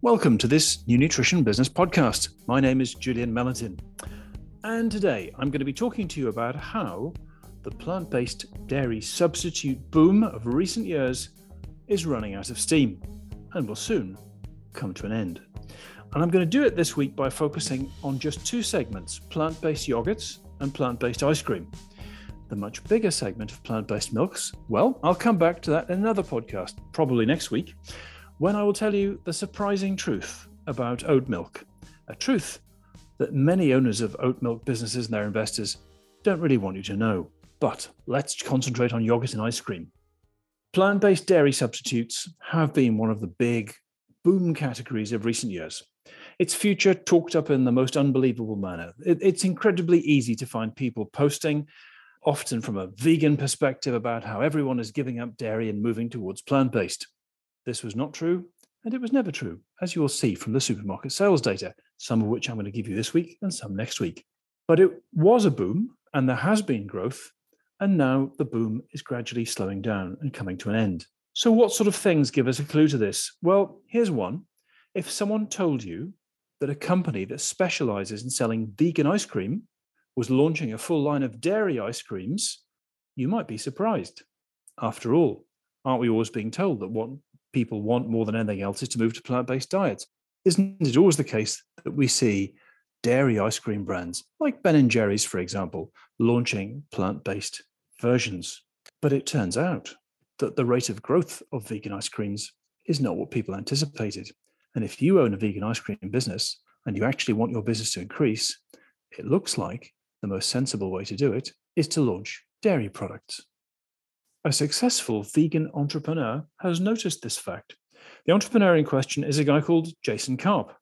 Welcome to this New Nutrition Business Podcast. My name is Julian Mellentin. And today I'm going to be talking to you about how the plant based dairy substitute boom of recent years is running out of steam and will soon come to an end. And I'm going to do it this week by focusing on just two segments plant based yogurts and plant based ice cream. The much bigger segment of plant based milks, well, I'll come back to that in another podcast, probably next week when I will tell you the surprising truth about oat milk, a truth that many owners of oat milk businesses and their investors don't really want you to know. But let's concentrate on yogurt and ice cream. Plant based dairy substitutes have been one of the big boom categories of recent years. Its future talked up in the most unbelievable manner. it's incredibly easy to find people posting, often from a vegan perspective, about how everyone is giving up dairy and moving towards plant based. This was not true, and it was never true, as you will see from the supermarket sales data, some of which I'm going to give you this week and some next week. But it was a boom, and there has been growth, and now the boom is gradually slowing down and coming to an end. So, what sort of things give us a clue to this? Well, here's one. If someone told you that a company that specializes in selling vegan ice cream was launching a full line of dairy ice creams, you might be surprised. After all, aren't we always being told that what people want more than anything else is to move to plant based diets. Isn't it always the case that we see dairy ice cream brands like Ben and Jerry's, for example, launching plant based versions? But it turns out that the rate of growth of vegan ice creams is not what people anticipated. And if you own a vegan ice cream business and you actually want your business to increase, it looks like the most sensible way to do it is to launch dairy products. A successful vegan entrepreneur has noticed this fact. The entrepreneur in question is a guy called Jason Karp,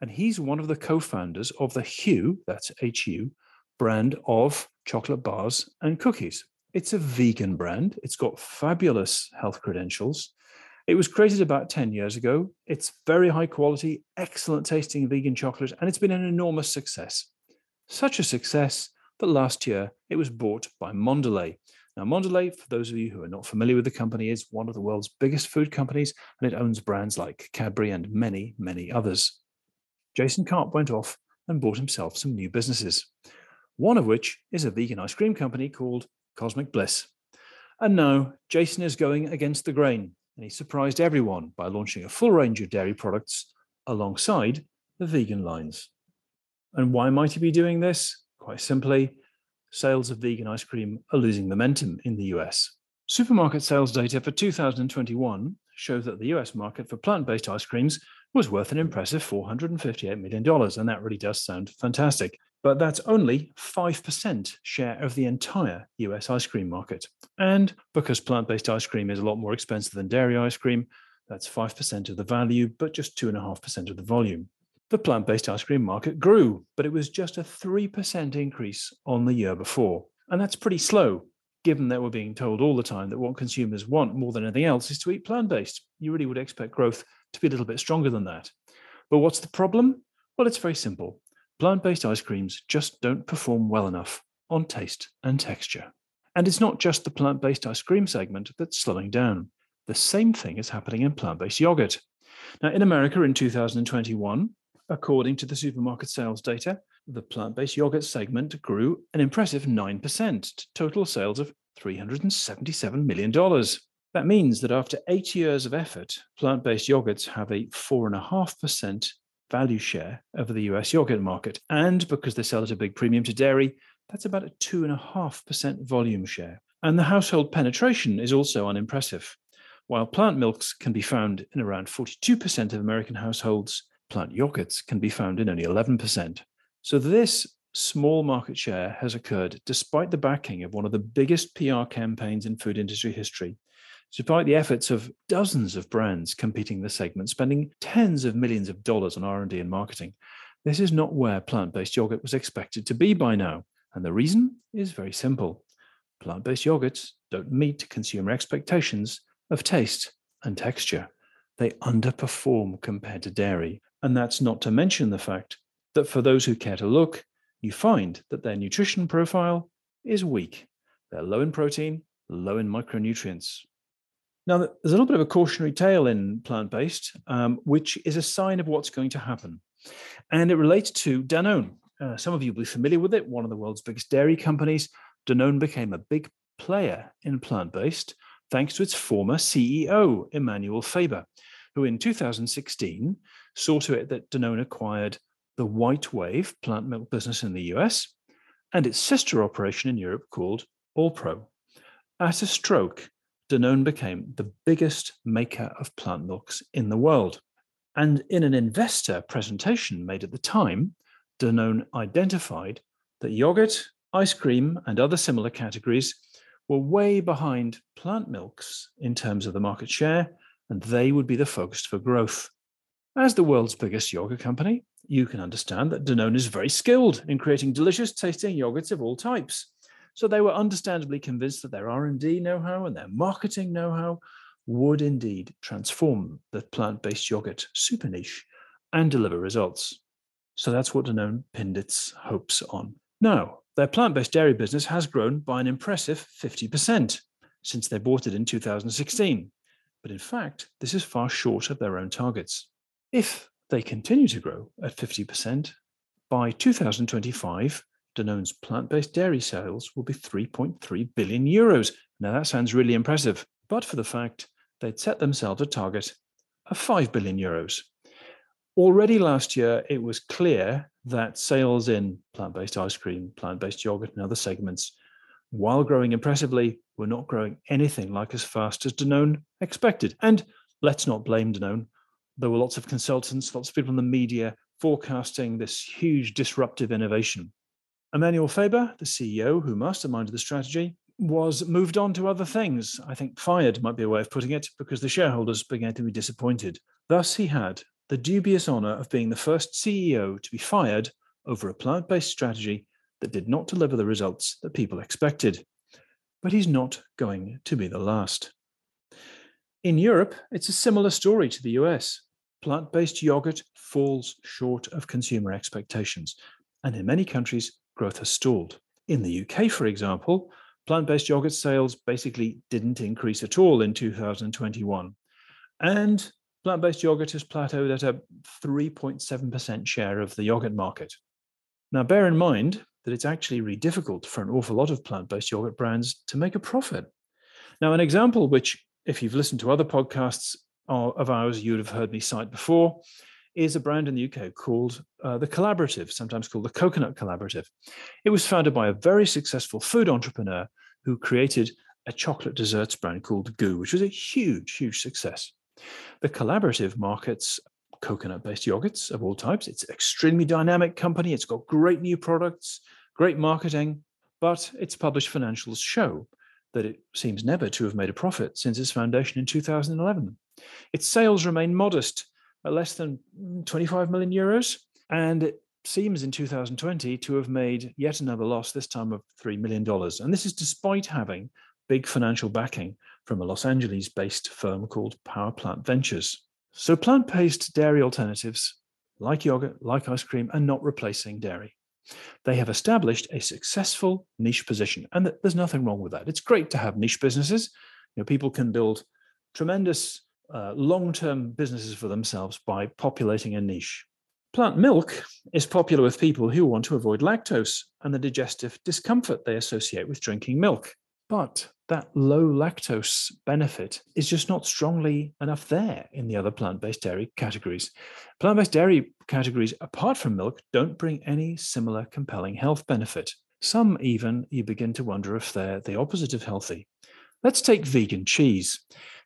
and he's one of the co founders of the Hu, that's HU, brand of chocolate bars and cookies. It's a vegan brand, it's got fabulous health credentials. It was created about 10 years ago. It's very high quality, excellent tasting vegan chocolate, and it's been an enormous success. Such a success that last year it was bought by Mondelez, now, Mondelez, for those of you who are not familiar with the company, is one of the world's biggest food companies, and it owns brands like Cadbury and many, many others. Jason Karp went off and bought himself some new businesses, one of which is a vegan ice cream company called Cosmic Bliss. And now Jason is going against the grain, and he surprised everyone by launching a full range of dairy products alongside the vegan lines. And why might he be doing this? Quite simply, sales of vegan ice cream are losing momentum in the US. Supermarket sales data for 2021 show that the US market for plant based ice creams was worth an impressive $458 million, and that really does sound fantastic. But that's only 5% share of the entire US ice cream market. And because plant based ice cream is a lot more expensive than dairy ice cream, that's 5% of the value, but just 2.5% of the volume the plant based ice cream market grew, but it was just a 3% increase on the year before. And that's pretty slow, given that we're being told all the time that what consumers want more than anything else is to eat plant based. You really would expect growth to be a little bit stronger than that. But what's the problem? Well, it's very simple. Plant based ice creams just don't perform well enough on taste and texture. And it's not just the plant based ice cream segment that's slowing down. The same thing is happening in plant based yogurt. Now, in America in 2021, According to the supermarket sales data, the plant based yogurt segment grew an impressive 9% to total sales of $377 million. That means that after eight years of effort, plant based yogurts have a 4.5% value share over the US yogurt market. And because they sell at a big premium to dairy, that's about a 2.5% volume share. And the household penetration is also unimpressive. While plant milks can be found in around 42% of American households, plant yogurts can be found in only 11%. So this small market share has occurred despite the backing of one of the biggest PR campaigns in food industry history, despite the efforts of dozens of brands competing in the segment, spending tens of millions of dollars on R&D and marketing. This is not where plant-based yogurt was expected to be by now, and the reason is very simple. Plant-based yogurts don't meet consumer expectations of taste and texture. They underperform compared to dairy, and that's not to mention the fact that for those who care to look, you find that their nutrition profile is weak. They're low in protein, low in micronutrients. Now, there's a little bit of a cautionary tale in plant based, um, which is a sign of what's going to happen. And it relates to Danone. Uh, some of you will be familiar with it, one of the world's biggest dairy companies. Danone became a big player in plant based thanks to its former CEO, Emmanuel Faber, who in 2016 saw to it that Danone acquired the White Wave plant milk business in the US and its sister operation in Europe called Alpro. At a stroke, Danone became the biggest maker of plant milks in the world. And in an investor presentation made at the time, Danone identified that yogurt, ice cream, and other similar categories were way behind plant milks in terms of the market share, and they would be the focus for growth. As the world's biggest yogurt company, you can understand that Danone is very skilled in creating delicious tasting yogurts of all types. So they were understandably convinced that their R&D know-how and their marketing know-how would indeed transform the plant-based yogurt super niche and deliver results. So that's what Danone pinned its hopes on. Now, their plant-based dairy business has grown by an impressive 50% since they bought it in 2016. But in fact, this is far short of their own targets. If they continue to grow at 50%, by 2025, Danone's plant based dairy sales will be 3.3 billion euros. Now, that sounds really impressive, but for the fact they'd set themselves a target of 5 billion euros. Already last year, it was clear that sales in plant based ice cream, plant based yogurt, and other segments, while growing impressively, were not growing anything like as fast as Danone expected. And let's not blame Danone. There were lots of consultants, lots of people in the media forecasting this huge disruptive innovation. Emmanuel Faber, the CEO who masterminded the strategy, was moved on to other things. I think fired might be a way of putting it, because the shareholders began to be disappointed. Thus, he had the dubious honor of being the first CEO to be fired over a plant based strategy that did not deliver the results that people expected. But he's not going to be the last. In Europe, it's a similar story to the US. Plant based yogurt falls short of consumer expectations, and in many countries, growth has stalled. In the UK, for example, plant based yogurt sales basically didn't increase at all in 2021. And plant based yogurt has plateaued at a 3.7% share of the yogurt market. Now, bear in mind that it's actually really difficult for an awful lot of plant based yogurt brands to make a profit. Now, an example which, if you've listened to other podcasts of ours, you'd have heard me cite before, is a brand in the UK called uh, the Collaborative, sometimes called the Coconut Collaborative. It was founded by a very successful food entrepreneur who created a chocolate desserts brand called Gu, which was a huge, huge success. The Collaborative markets coconut based yogurts of all types. It's an extremely dynamic company. It's got great new products, great marketing, but its published financials show that it seems never to have made a profit since its foundation in 2011. Its sales remain modest at less than mm, 25 million euros. And it seems in 2020 to have made yet another loss, this time of $3 million. And this is despite having big financial backing from a Los Angeles based firm called Power Plant Ventures. So, plant based dairy alternatives, like yogurt, like ice cream, are not replacing dairy. They have established a successful niche position, and there's nothing wrong with that. It's great to have niche businesses. You know, people can build tremendous uh, long term businesses for themselves by populating a niche. Plant milk is popular with people who want to avoid lactose and the digestive discomfort they associate with drinking milk. But that low lactose benefit is just not strongly enough there in the other plant based dairy categories. Plant based dairy categories, apart from milk, don't bring any similar compelling health benefit. Some even you begin to wonder if they're the opposite of healthy. Let's take vegan cheese.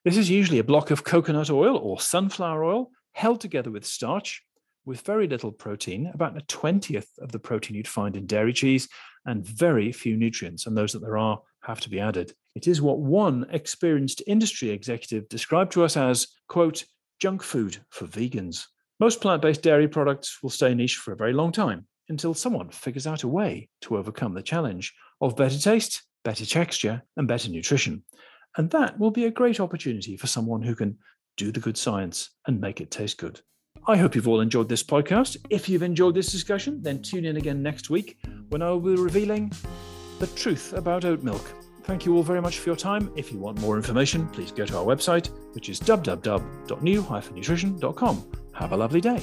This is usually a block of coconut oil or sunflower oil held together with starch with very little protein, about a 20th of the protein you'd find in dairy cheese, and very few nutrients, and those that there are have to be added. It is what one experienced industry executive described to us as, quote, junk food for vegans. Most plant based dairy products will stay niche for a very long time until someone figures out a way to overcome the challenge of better taste, better texture, and better nutrition. And that will be a great opportunity for someone who can do the good science and make it taste good. I hope you've all enjoyed this podcast. If you've enjoyed this discussion, then tune in again next week when I will be revealing the truth about oat milk. Thank you all very much for your time. If you want more information, please go to our website, which is www.new-nutrition.com. Have a lovely day.